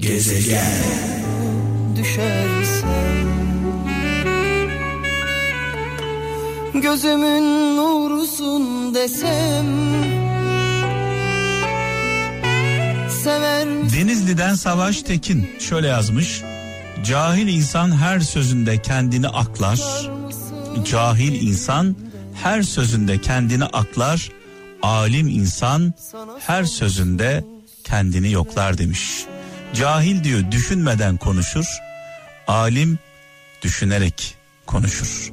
Gezegen Düşersem Gözümün nurusun desem Sever Denizli'den Savaş Tekin şöyle yazmış. Cahil insan her sözünde kendini aklar. Cahil insan her sözünde kendini aklar. Alim insan her sözünde kendini yoklar demiş. Cahil diyor düşünmeden konuşur. Alim düşünerek konuşur.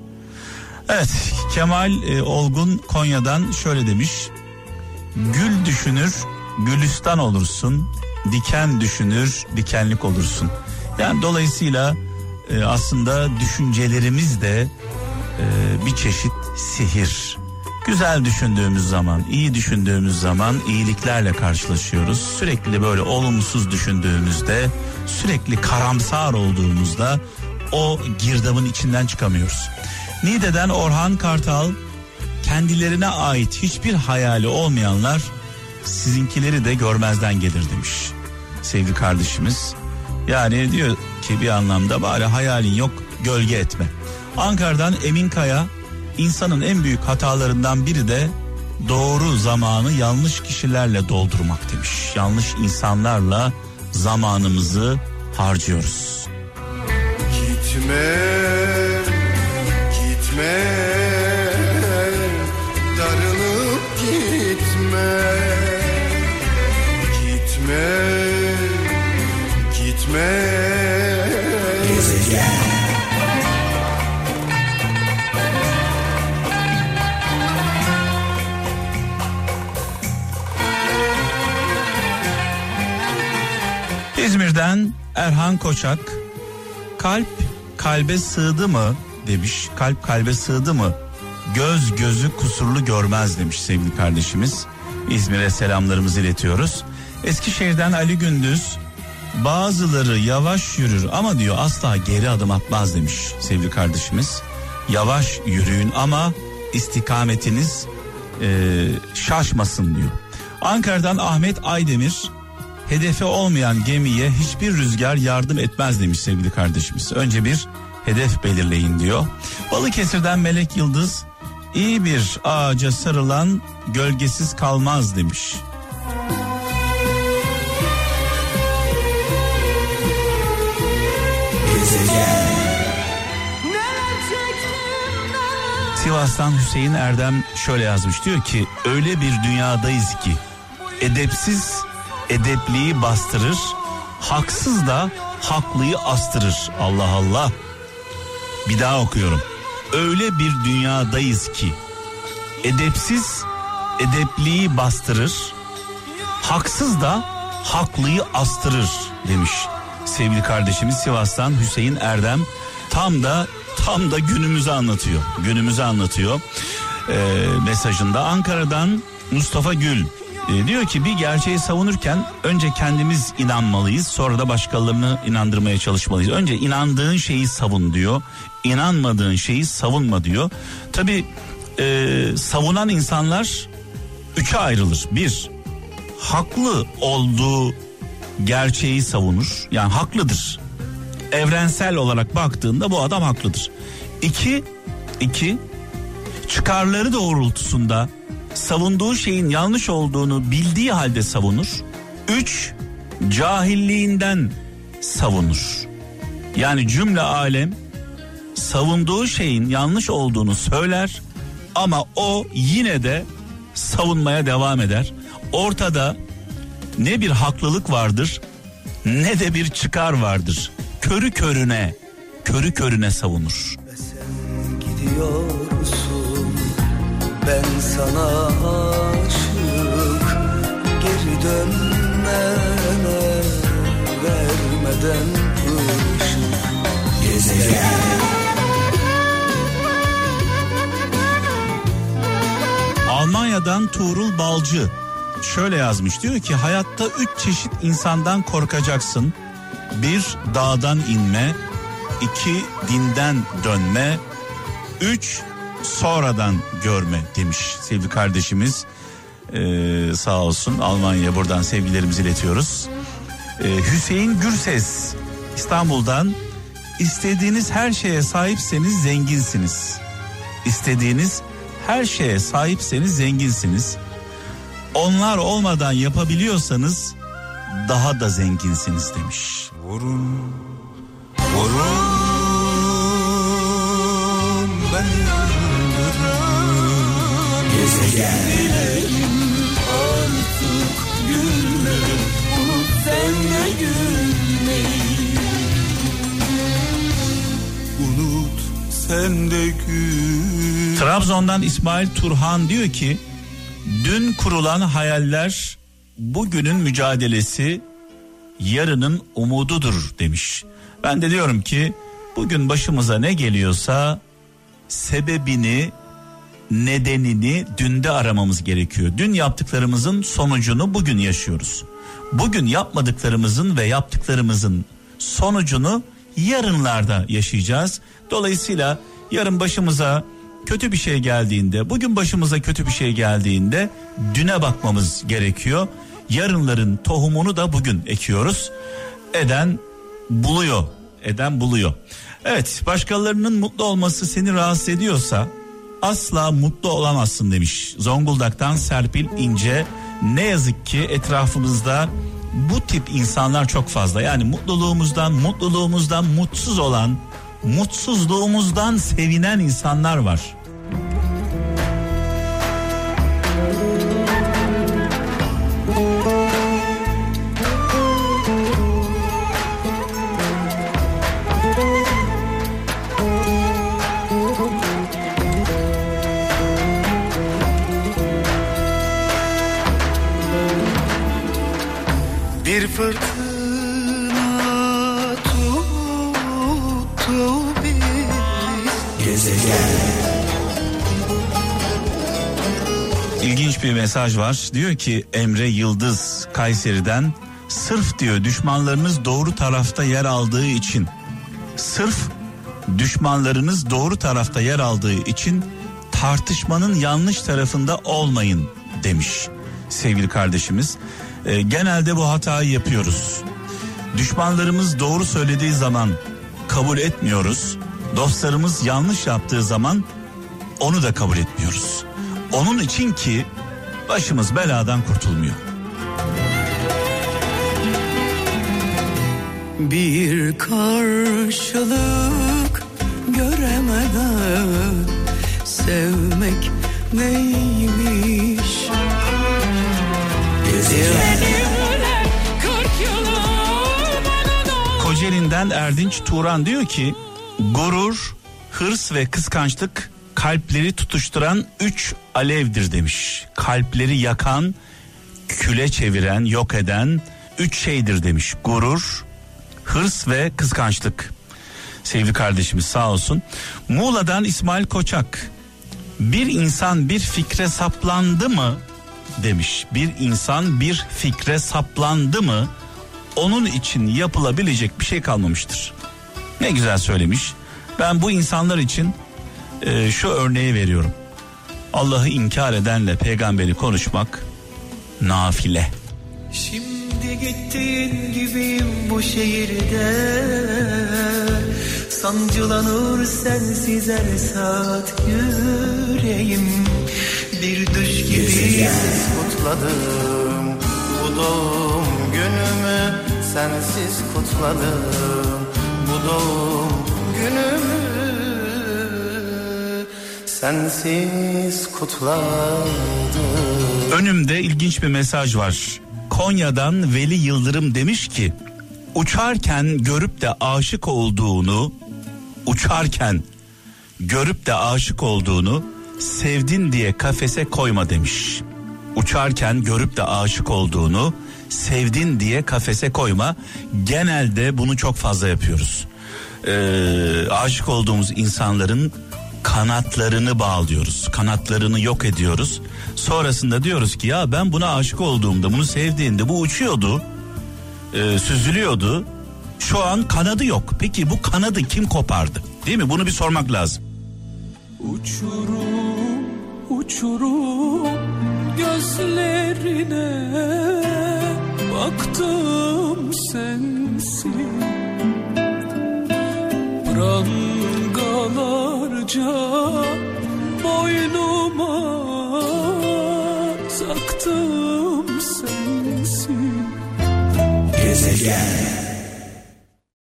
Evet Kemal e, Olgun Konya'dan şöyle demiş. Gül düşünür gülistan olursun. Diken düşünür dikenlik olursun. Yani dolayısıyla e, aslında düşüncelerimiz de e, bir çeşit sihir. Güzel düşündüğümüz zaman, iyi düşündüğümüz zaman iyiliklerle karşılaşıyoruz. Sürekli böyle olumsuz düşündüğümüzde, sürekli karamsar olduğumuzda o girdabın içinden çıkamıyoruz. Nide'den Orhan Kartal kendilerine ait hiçbir hayali olmayanlar sizinkileri de görmezden gelir demiş sevgili kardeşimiz. Yani diyor ki bir anlamda bari hayalin yok gölge etme. Ankara'dan Emin Kaya insanın en büyük hatalarından biri de doğru zamanı yanlış kişilerle doldurmak demiş. Yanlış insanlarla zamanımızı harcıyoruz. Gitme, gitme, İzmir'den Erhan Koçak kalp kalbe sığdı mı demiş. Kalp kalbe sığdı mı? Göz gözü kusurlu görmez demiş sevgili kardeşimiz. İzmir'e selamlarımızı iletiyoruz. Eskişehir'den Ali Gündüz bazıları yavaş yürür ama diyor asla geri adım atmaz demiş sevgili kardeşimiz. Yavaş yürüyün ama istikametiniz e, şaşmasın diyor. Ankara'dan Ahmet Aydemir hedefe olmayan gemiye hiçbir rüzgar yardım etmez demiş sevgili kardeşimiz. Önce bir hedef belirleyin diyor. Balıkesir'den Melek Yıldız iyi bir ağaca sarılan gölgesiz kalmaz demiş. Sivas'tan Hüseyin Erdem şöyle yazmış diyor ki öyle bir dünyadayız ki edepsiz edepliği bastırır, haksız da haklıyı astırır. Allah Allah. Bir daha okuyorum. Öyle bir dünyadayız ki edepsiz edepliği bastırır, haksız da haklıyı astırır demiş. Sevgili kardeşimiz Sivas'tan Hüseyin Erdem tam da tam da günümüzü anlatıyor. Günümüzü anlatıyor. Ee, mesajında Ankara'dan Mustafa Gül e, diyor ki bir gerçeği savunurken önce kendimiz inanmalıyız sonra da başkalarını inandırmaya çalışmalıyız. Önce inandığın şeyi savun diyor. İnanmadığın şeyi savunma diyor. Tabi e, savunan insanlar üçe ayrılır. Bir, haklı olduğu gerçeği savunur. Yani haklıdır. Evrensel olarak baktığında bu adam haklıdır. İki, iki çıkarları doğrultusunda savunduğu şeyin yanlış olduğunu bildiği halde savunur. Üç, cahilliğinden savunur. Yani cümle alem savunduğu şeyin yanlış olduğunu söyler ama o yine de savunmaya devam eder. Ortada ne bir haklılık vardır ne de bir çıkar vardır. Körü körüne, körü körüne savunur. Gidiyorsun ben sana aşık Geri dönmene vermeden ışık. Gezegen Almanya'dan Tuğrul Balcı şöyle yazmış. Diyor ki hayatta üç çeşit insandan korkacaksın. Bir dağdan inme, iki dinden dönme, üç sonradan görme demiş sevgili kardeşimiz. Ee, sağ olsun Almanya'ya buradan sevgilerimizi iletiyoruz. Ee, Hüseyin Gürses İstanbul'dan istediğiniz her şeye sahipseniz zenginsiniz. İstediğiniz her şeye sahipseniz zenginsiniz. Onlar olmadan yapabiliyorsanız daha da zenginsiniz demiş. Vurun, vurun beni Gülme Unut sen de Trabzon'dan İsmail Turhan diyor ki dün kurulan hayaller bugünün mücadelesi yarının umududur demiş. Ben de diyorum ki bugün başımıza ne geliyorsa sebebini nedenini dünde aramamız gerekiyor. Dün yaptıklarımızın sonucunu bugün yaşıyoruz. Bugün yapmadıklarımızın ve yaptıklarımızın sonucunu yarınlarda yaşayacağız. Dolayısıyla yarın başımıza kötü bir şey geldiğinde, bugün başımıza kötü bir şey geldiğinde düne bakmamız gerekiyor. Yarınların tohumunu da bugün ekiyoruz. Eden buluyor, eden buluyor. Evet, başkalarının mutlu olması seni rahatsız ediyorsa asla mutlu olamazsın demiş. Zonguldak'tan Serpil İnce. Ne yazık ki etrafımızda bu tip insanlar çok fazla. Yani mutluluğumuzdan, mutluluğumuzdan mutsuz olan, mutsuzluğumuzdan sevinen insanlar var. Gezegen İlginç bir mesaj var. Diyor ki Emre Yıldız Kayseri'den sırf diyor düşmanlarınız doğru tarafta yer aldığı için sırf düşmanlarınız doğru tarafta yer aldığı için tartışmanın yanlış tarafında olmayın demiş sevgili kardeşimiz. Ee, genelde bu hatayı yapıyoruz. Düşmanlarımız doğru söylediği zaman kabul etmiyoruz. Dostlarımız yanlış yaptığı zaman onu da kabul etmiyoruz. Onun için ki başımız beladan kurtulmuyor. Bir karşılık göremeden sevmek neymiş? Kocaeli'nden Erdinç Turan diyor ki gurur, hırs ve kıskançlık kalpleri tutuşturan üç alevdir demiş. Kalpleri yakan, küle çeviren, yok eden üç şeydir demiş. Gurur, hırs ve kıskançlık. Sevgili kardeşimiz sağ olsun. Muğla'dan İsmail Koçak. Bir insan bir fikre saplandı mı demiş. Bir insan bir fikre saplandı mı onun için yapılabilecek bir şey kalmamıştır. Ne güzel söylemiş. Ben bu insanlar için e, şu örneği veriyorum. Allah'ı inkar edenle peygamberi konuşmak nafile. Şimdi gittiğin gibiyim bu şehirde Sancılanır sensiz her saat yüreğim Bir düş gibi kutladım Bu doğum günümü sensiz kutladım Bu doğum günümü sensiz kutladım Önümde ilginç bir mesaj var. Konya'dan Veli Yıldırım demiş ki uçarken görüp de aşık olduğunu uçarken görüp de aşık olduğunu sevdin diye kafese koyma demiş. Uçarken görüp de aşık olduğunu sevdin diye kafese koyma. Genelde bunu çok fazla yapıyoruz. Ee, aşık olduğumuz insanların kanatlarını bağlıyoruz. Kanatlarını yok ediyoruz. Sonrasında diyoruz ki ya ben buna aşık olduğumda bunu sevdiğinde bu uçuyordu. e, süzülüyordu. Şu an kanadı yok. Peki bu kanadı kim kopardı? Değil mi? Bunu bir sormak lazım. Uçurum, uçurum gözlerine baktım sensin. Prangalarca boynuma taktım sensin. Gezegen